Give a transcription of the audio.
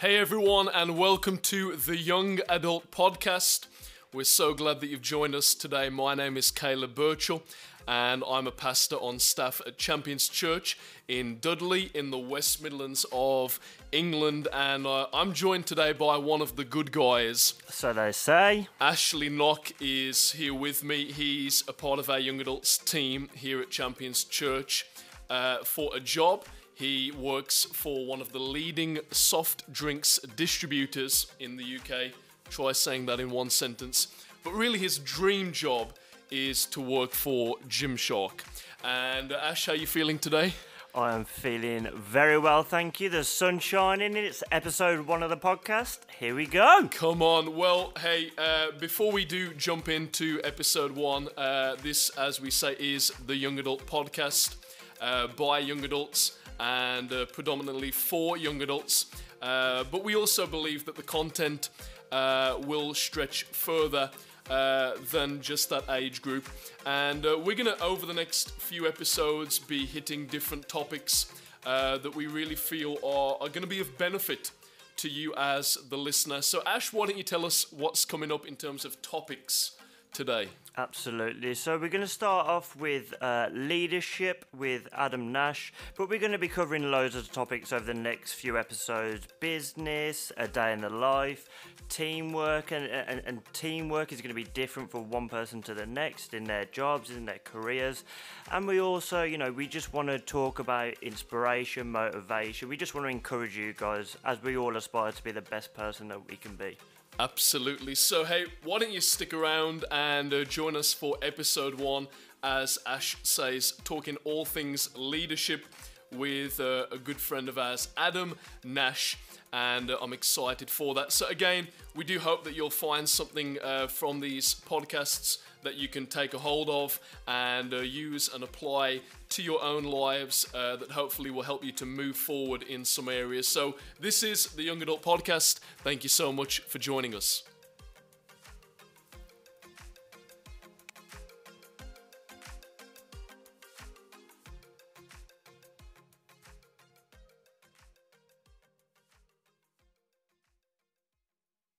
Hey everyone, and welcome to the Young Adult Podcast. We're so glad that you've joined us today. My name is Caleb Burchell, and I'm a pastor on staff at Champions Church in Dudley, in the West Midlands of England. And uh, I'm joined today by one of the good guys. So they say. Ashley Nock is here with me. He's a part of our Young Adults team here at Champions Church uh, for a job. He works for one of the leading soft drinks distributors in the UK. Try saying that in one sentence. But really, his dream job is to work for Gymshark. And uh, Ash, how are you feeling today? I am feeling very well, thank you. The sun's shining. It's episode one of the podcast. Here we go. Come on. Well, hey, uh, before we do jump into episode one, uh, this, as we say, is the Young Adult Podcast uh, by young adults and uh, predominantly for young adults. Uh, but we also believe that the content uh, will stretch further. Uh, than just that age group. And uh, we're to, over the next few episodes, be hitting different topics that we really feel are, are to be of benefit to you as the listener. So, Ash, why don't you tell us what's coming up in terms of topics today? Absolutely. So we're going to start off with uh, leadership with Adam Nash, but we're going to be covering loads of topics over the next few episodes: business, a day in the life, teamwork, and, and, and teamwork is going to be different from one person to the next in their jobs, in their careers, and we also, you know, we just want to talk about inspiration, motivation. We just want to encourage you guys as we all aspire to be the best person that we can be. Absolutely. So, hey, why don't you stick around and uh, join us for episode one, as Ash says, talking all things leadership with uh, a good friend of ours, Adam Nash. And uh, I'm excited for that. So, again, we do hope that you'll find something uh, from these podcasts that you can take a hold of and uh, use and apply to your own lives uh, that hopefully will help you to move forward in some areas. So, this is the Young Adult Podcast. Thank you so much for joining us.